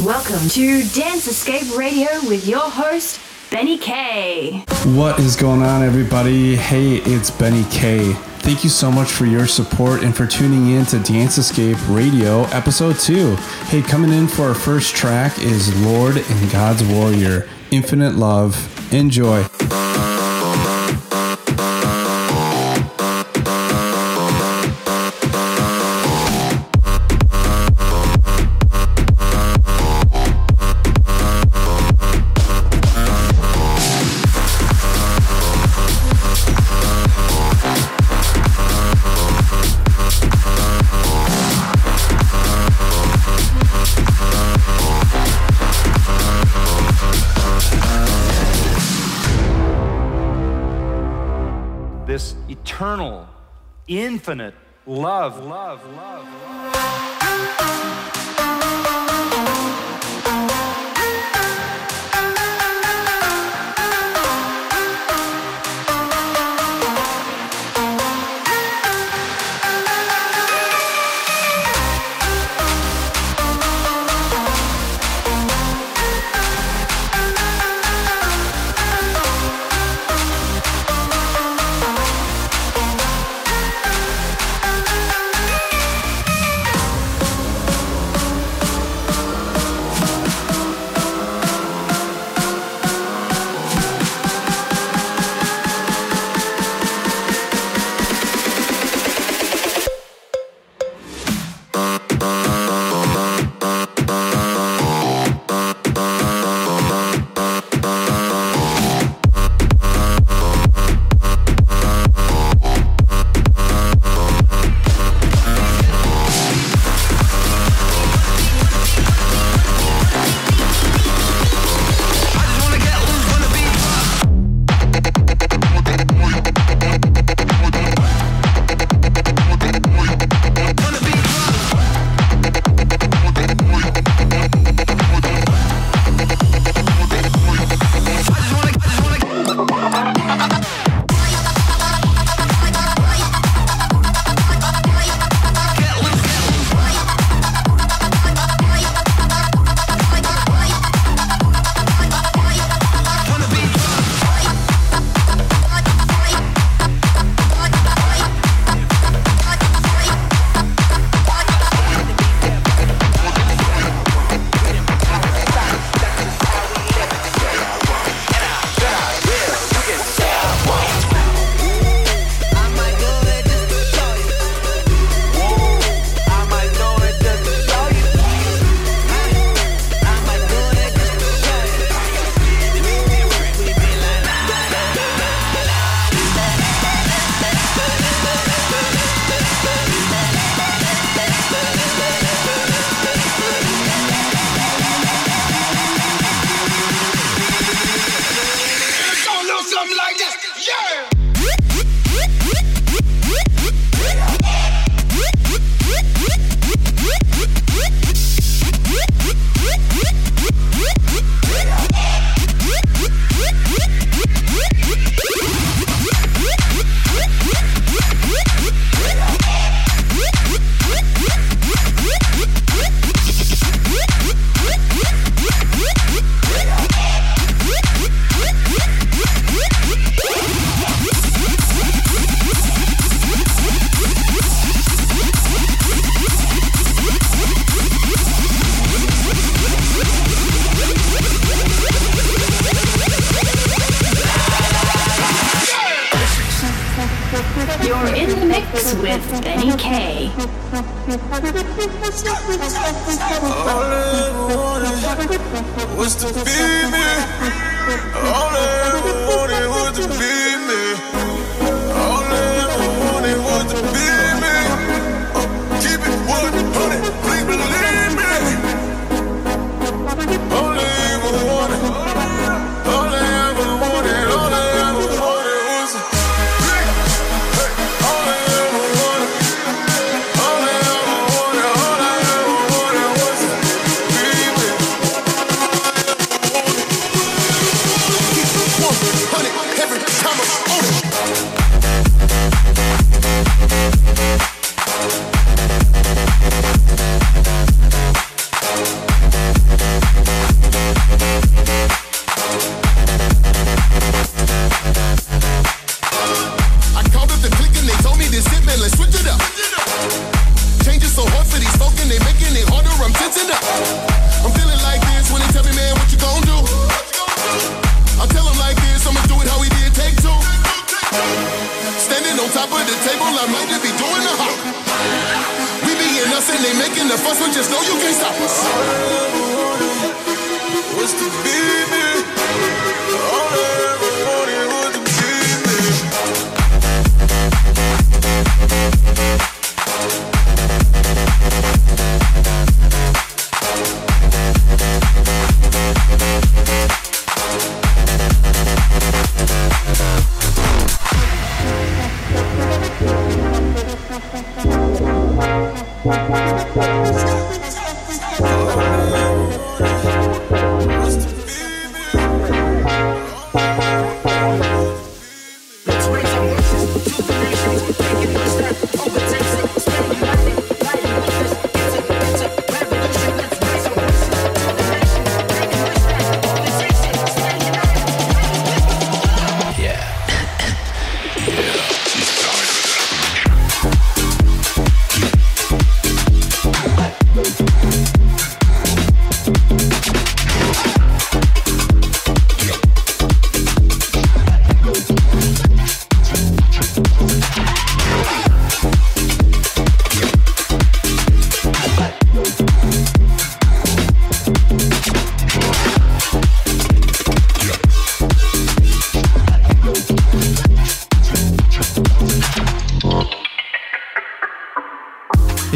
Welcome, welcome to Dance Escape Radio with your host, Benny K. What is going on, everybody? Hey, it's Benny K. Thank you so much for your support and for tuning in to Dance Escape Radio Episode 2. Hey, coming in for our first track is Lord and God's Warrior Infinite Love. Enjoy. Infinite love, love, love, love.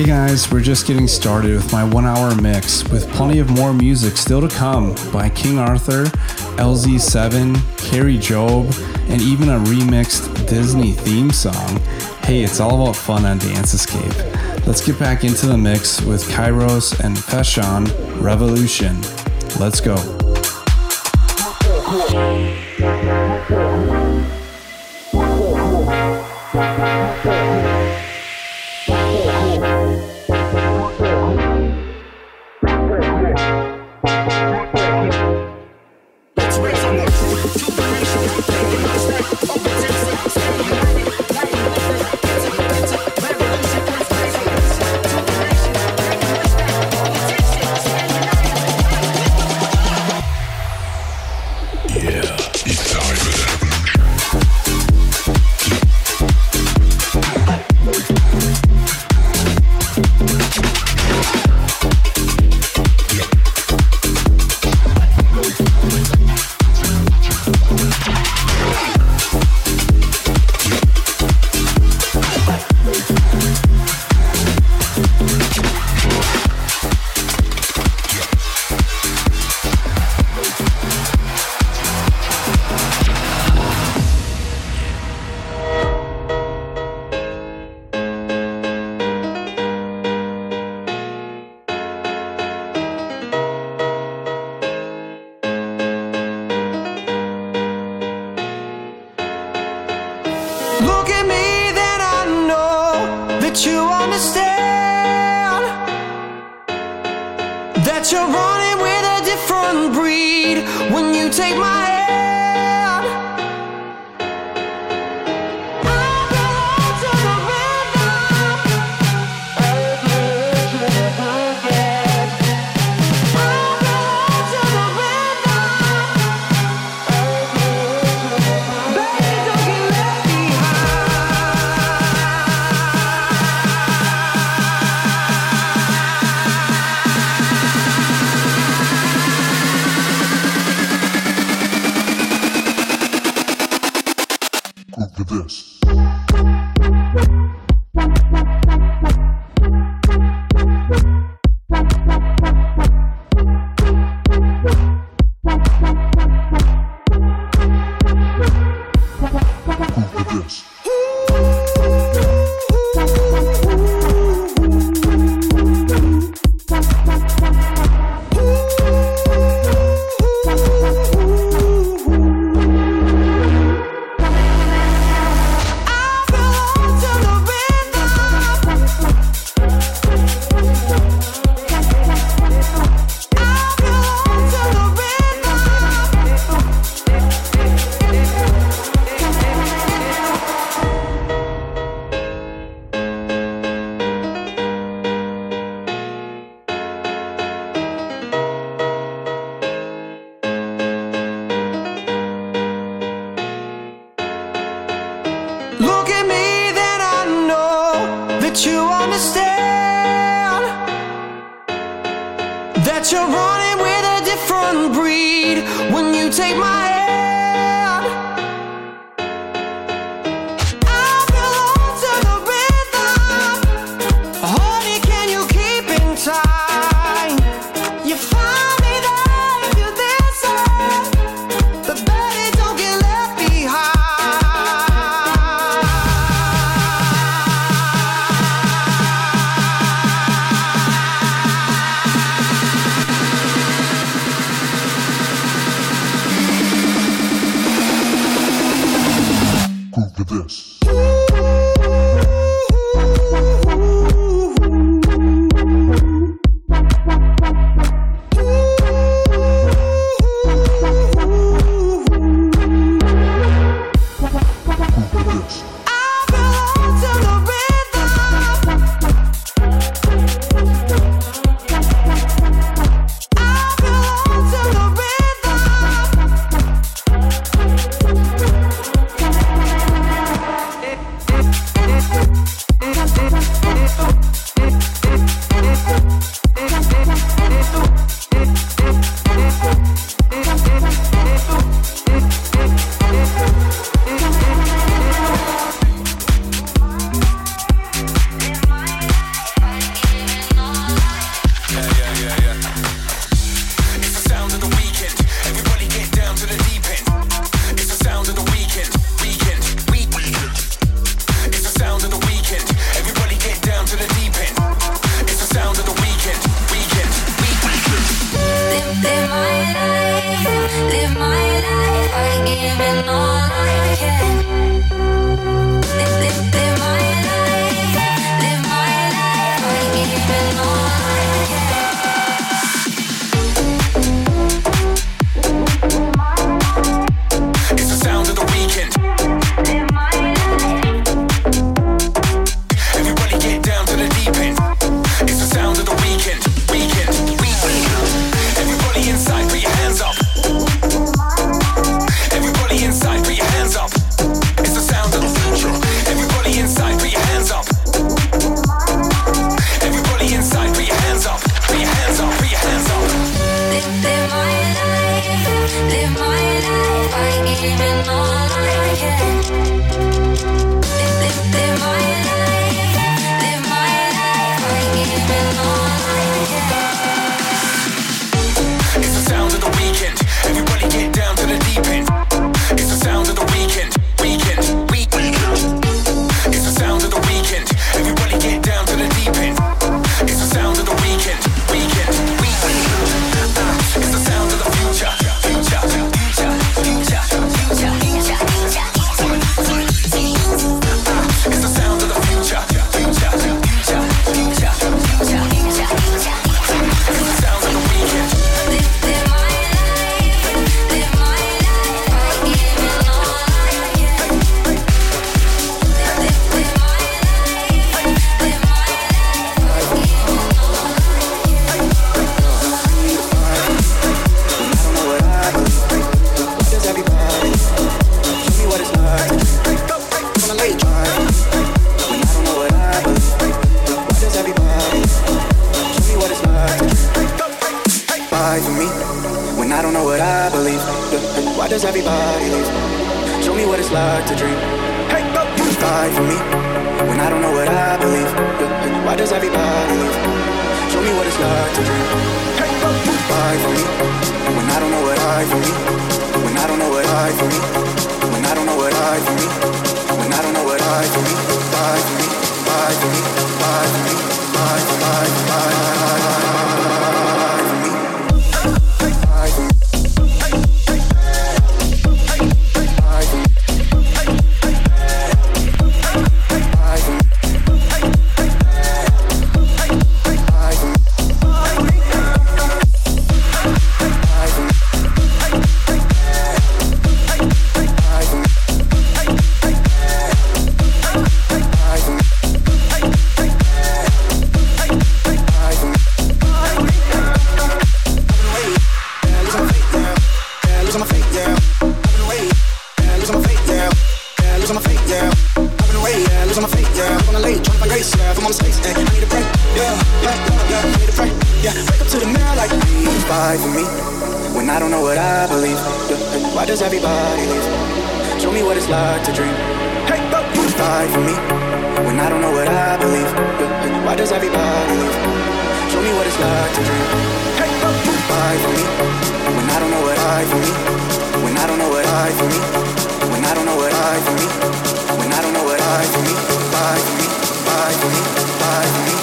Guys, we're just getting started with my one hour mix with plenty of more music still to come by King Arthur, LZ7, Kari Jobe, and even a remixed Disney theme song. Hey, it's all about fun on Dance Escape. Let's get back into the mix with Kairos and Feshan Revolution. Let's go. that you're running with a different breed. When you take my take my everybody? Show me what it's like to dream. Fight for me when I don't know what I for me. When I don't know what I for me. When I don't know what I for me. When I don't know what I for me. Fight for me. Fight for me. Fight for me.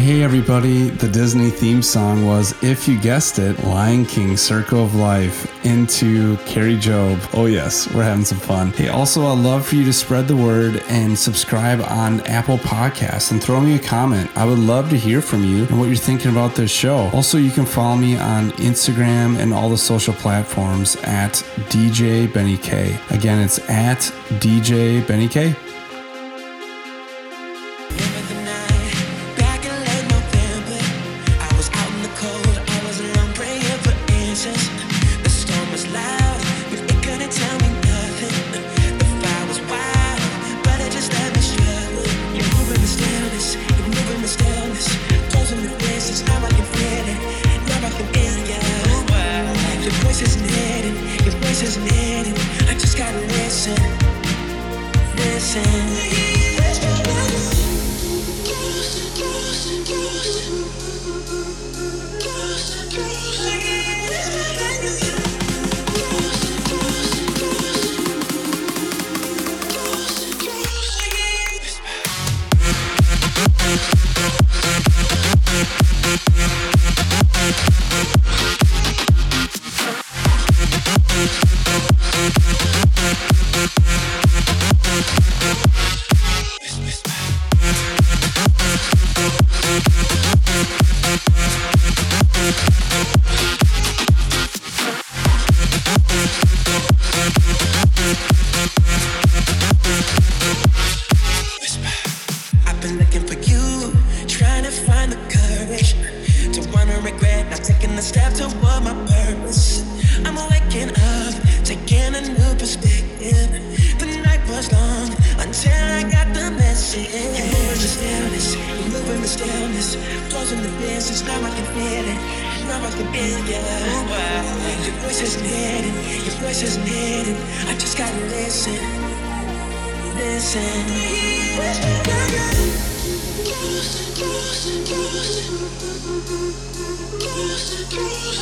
Hey, everybody. The Disney theme song was, if you guessed it, Lion King Circle of Life into Kari Jobe. Oh, yes, we're having some fun. Hey, also, I'd love for you to spread the word and subscribe on Apple Podcasts and throw me a comment. I would love to hear from you and what you're thinking about this show. Also, you can follow me on Instagram and all the social platforms at DJ Benny K. Again, it's at DJ Benny K. is now I can feel it. Now I can feel you. Your voice isn't hidden. Your voice isn't hidden. I just gotta listen. Listen. Ghost, ghost, ghost. Ghost, ghost.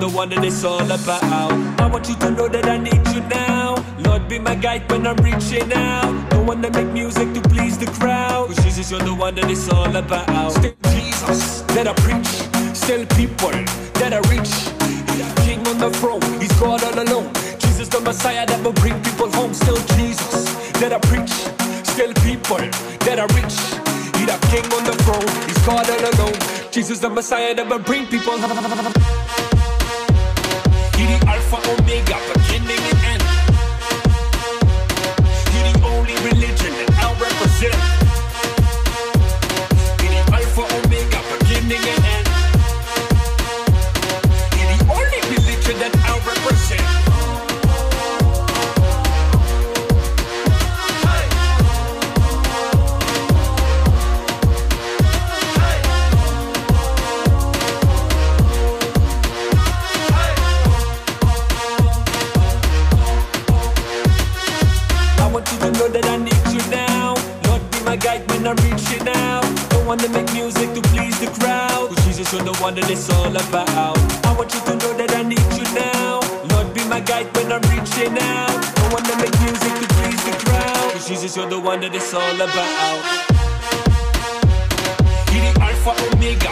The one that it's all about. I want you to know that I need you now. Lord, be my guide when I'm reaching out. Don't wanna make music to please the crowd. Cause Jesus, you're the one that it's all about. Still Jesus that I preach. Still people that I reach. The King on the throne, he's God all alone. Jesus, the Messiah that will bring people home. Still Jesus that I preach. Still people that I reach. He the king on the throne, he's God all alone. Jesus, the Messiah that will bring people home. Alpha Omega, beginning and end. You're the one that it's all about. I want you to know that I need you now. Lord, be my guide when I'm reaching out. I wanna make music to please the crowd. Cause Jesus, you're the one that it's all about. You're the Alpha Omega,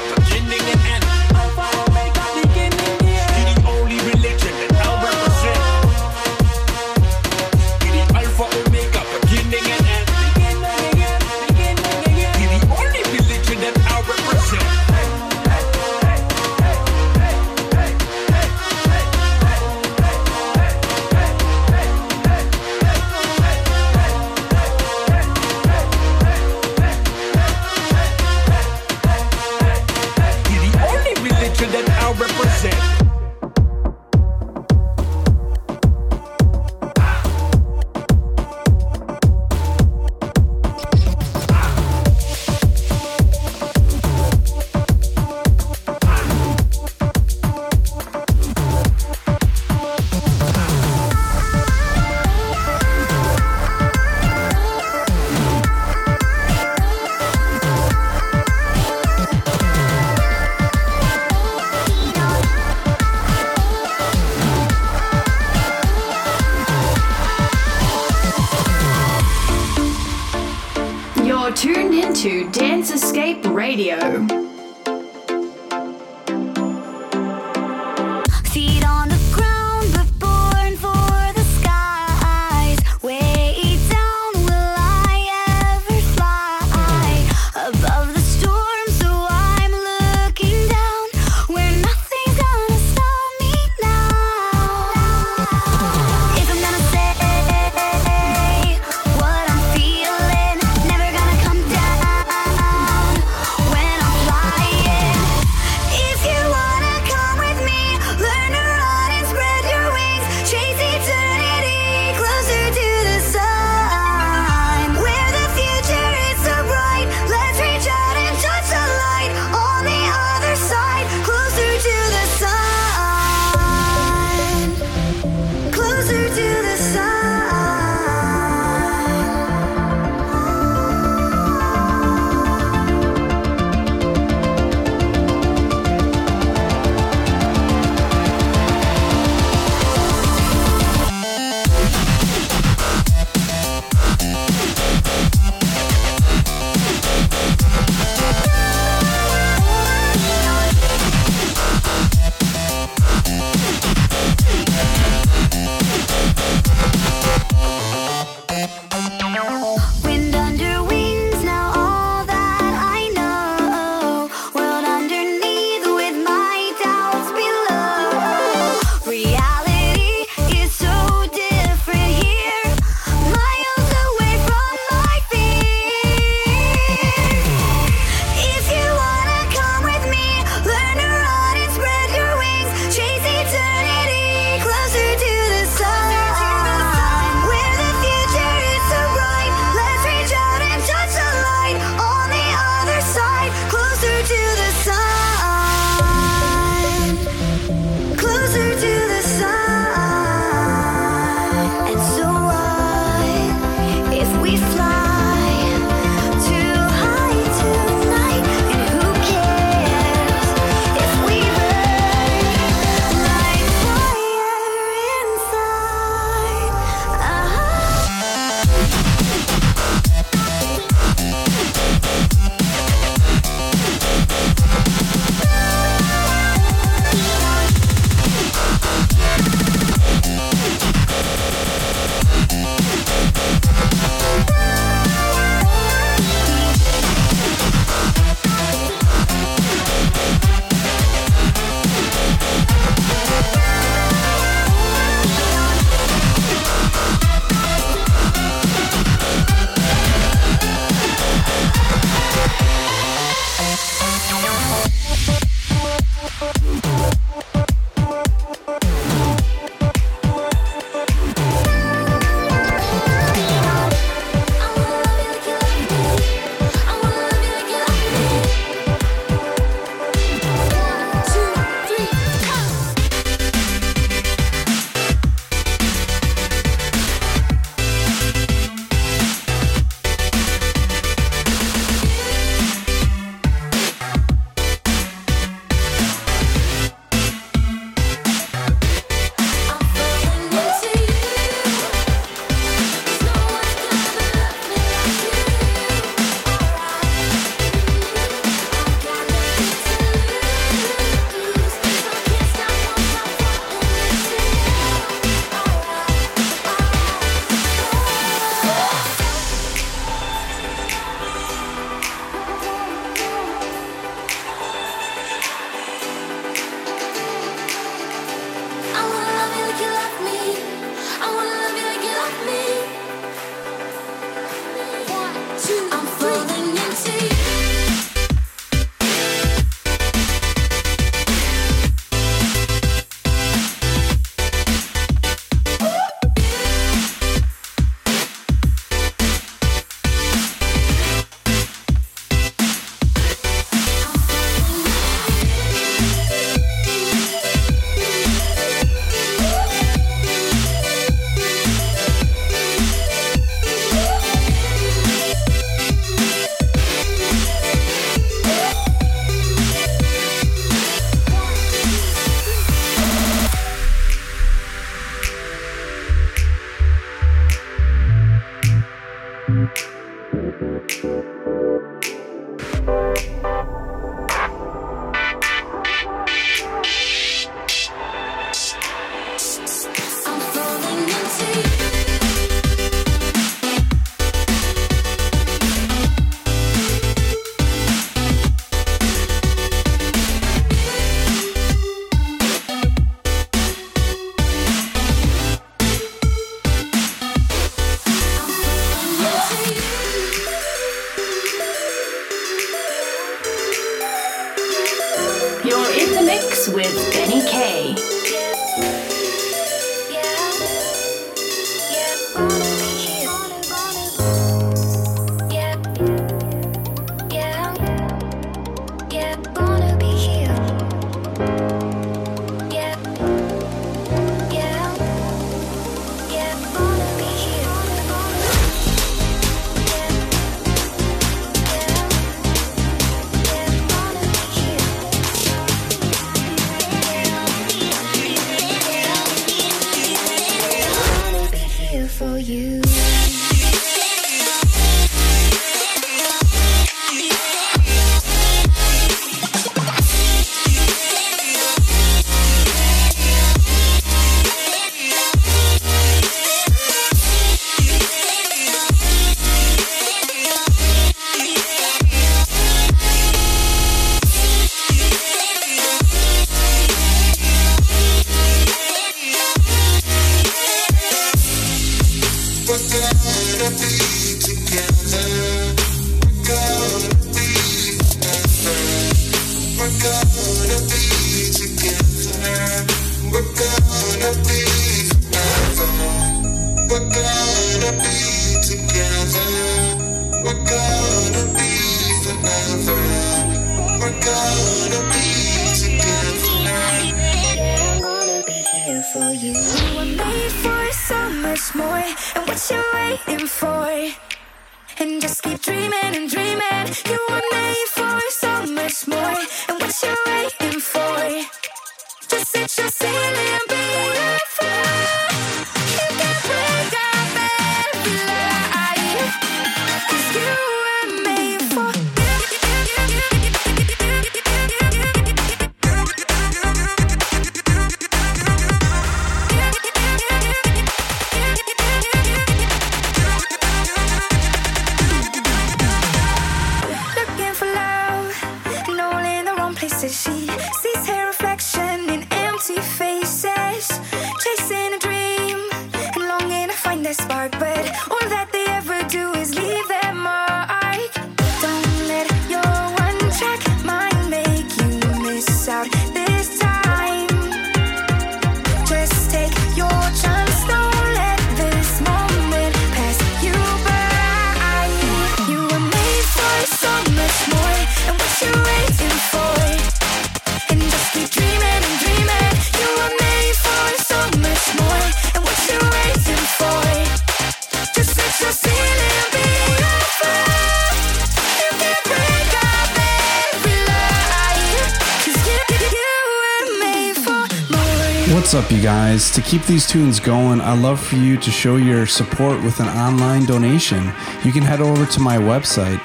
To keep these tunes going, I'd love for you to show your support with an online donation. You can head over to my website,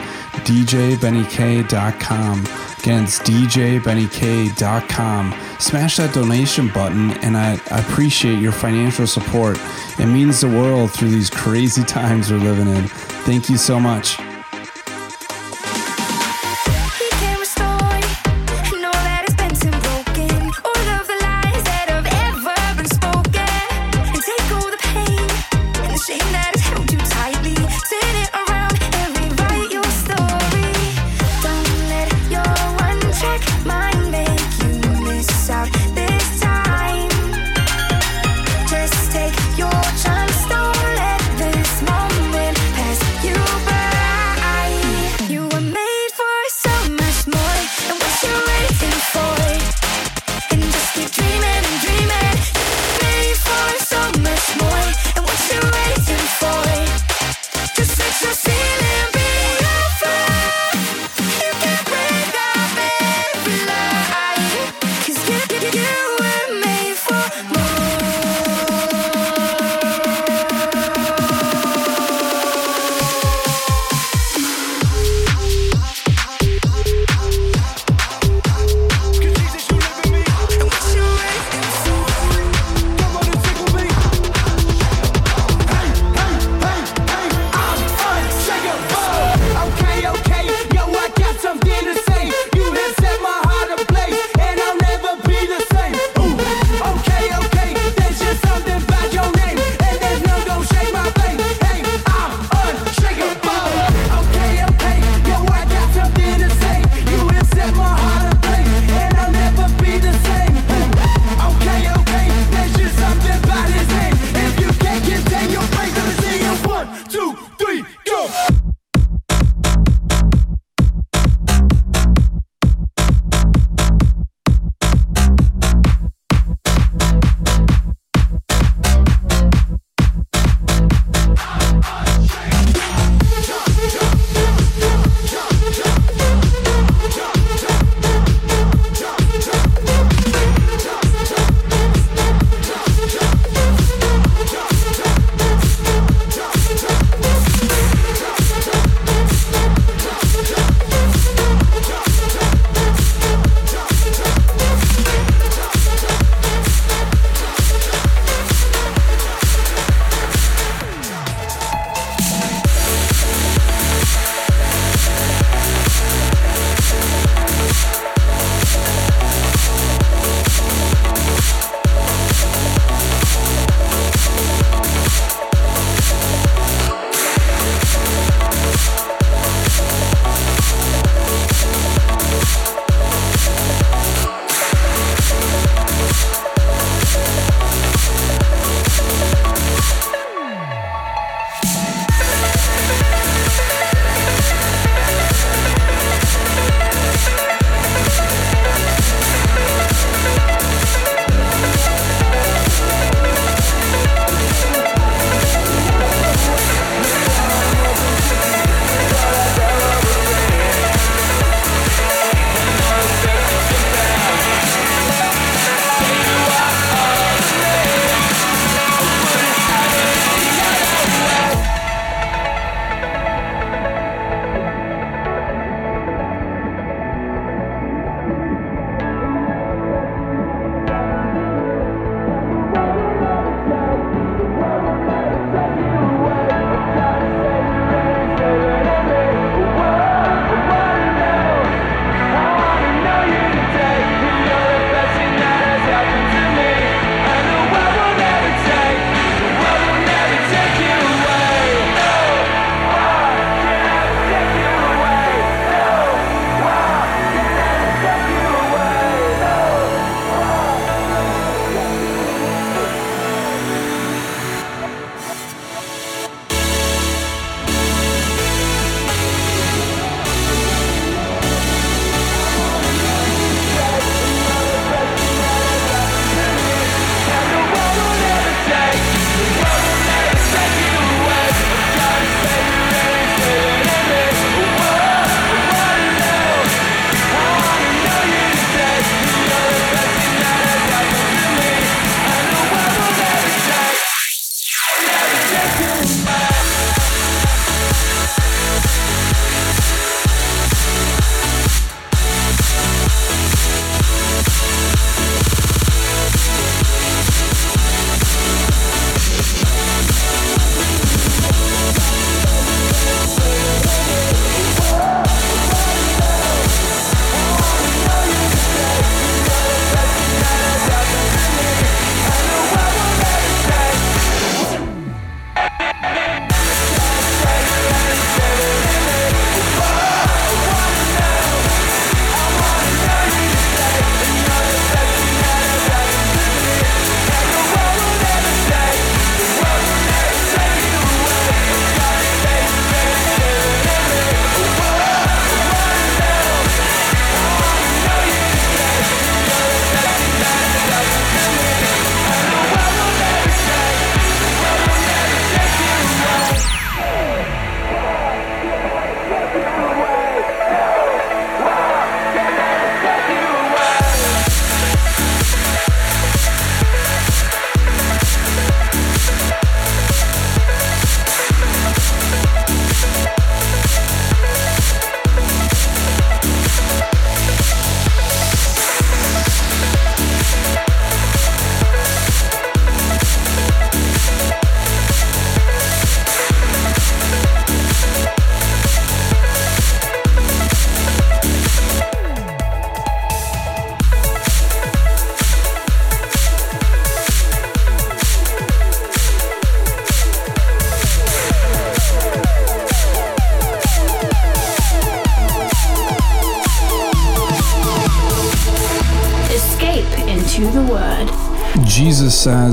djbennyk.com. Again, it's djbennyk.com. Smash that donation button, and I, I appreciate your financial support. It means the world through these crazy times we're living in. Thank you so much.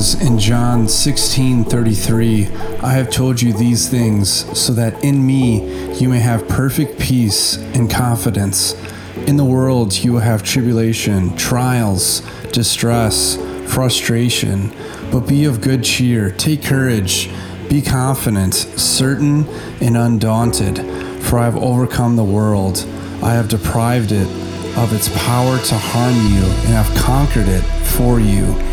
Says in John 16 33, I have told you these things so that in me you may have perfect peace and confidence. In the world you will have tribulation, trials, distress, frustration, but be of good cheer. Take courage, be confident, certain, and undaunted, for I have overcome the world. I have deprived it of its power to harm you and have conquered it for you.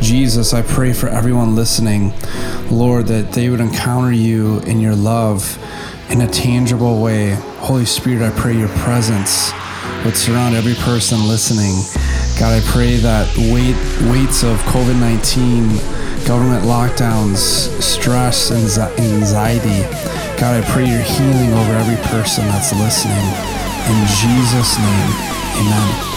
Jesus, I pray for everyone listening, Lord, that they would encounter you in your love in a tangible way. Holy Spirit, I pray your presence would surround every person listening. God, I pray that weight, weights of COVID 19, government lockdowns, stress, and anxiety, God, I pray your healing over every person that's listening. In Jesus' name, amen.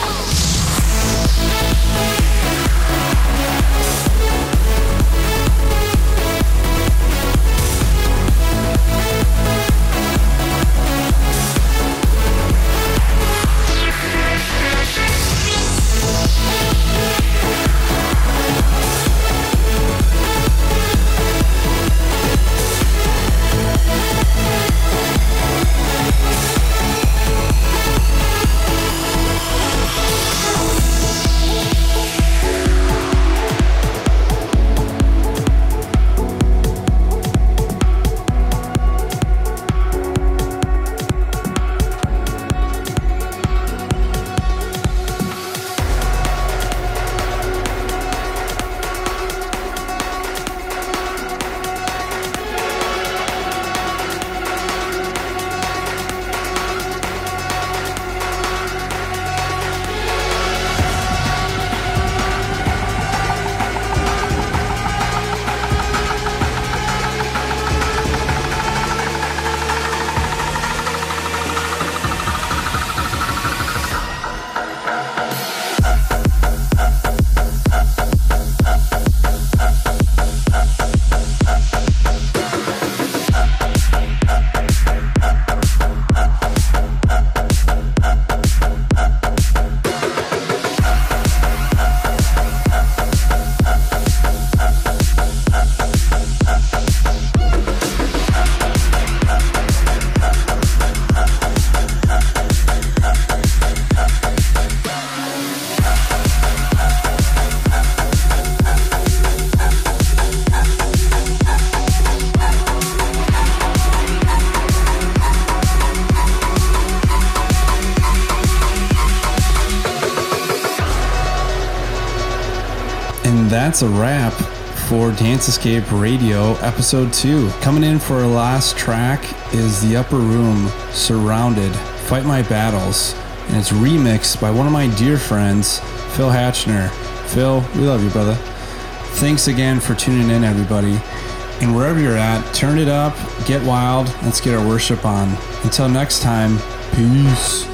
That's a wrap for Dance Escape Radio episode 2. Coming in for our last track is The Upper Room Surrounded Fight My Battles, and it's remixed by one of my dear friends, Phil Hatchner. Phil, we love you, brother. Thanks again for tuning in, everybody. And wherever you're at, turn it up, get wild, let's get our worship on. Until next time, peace.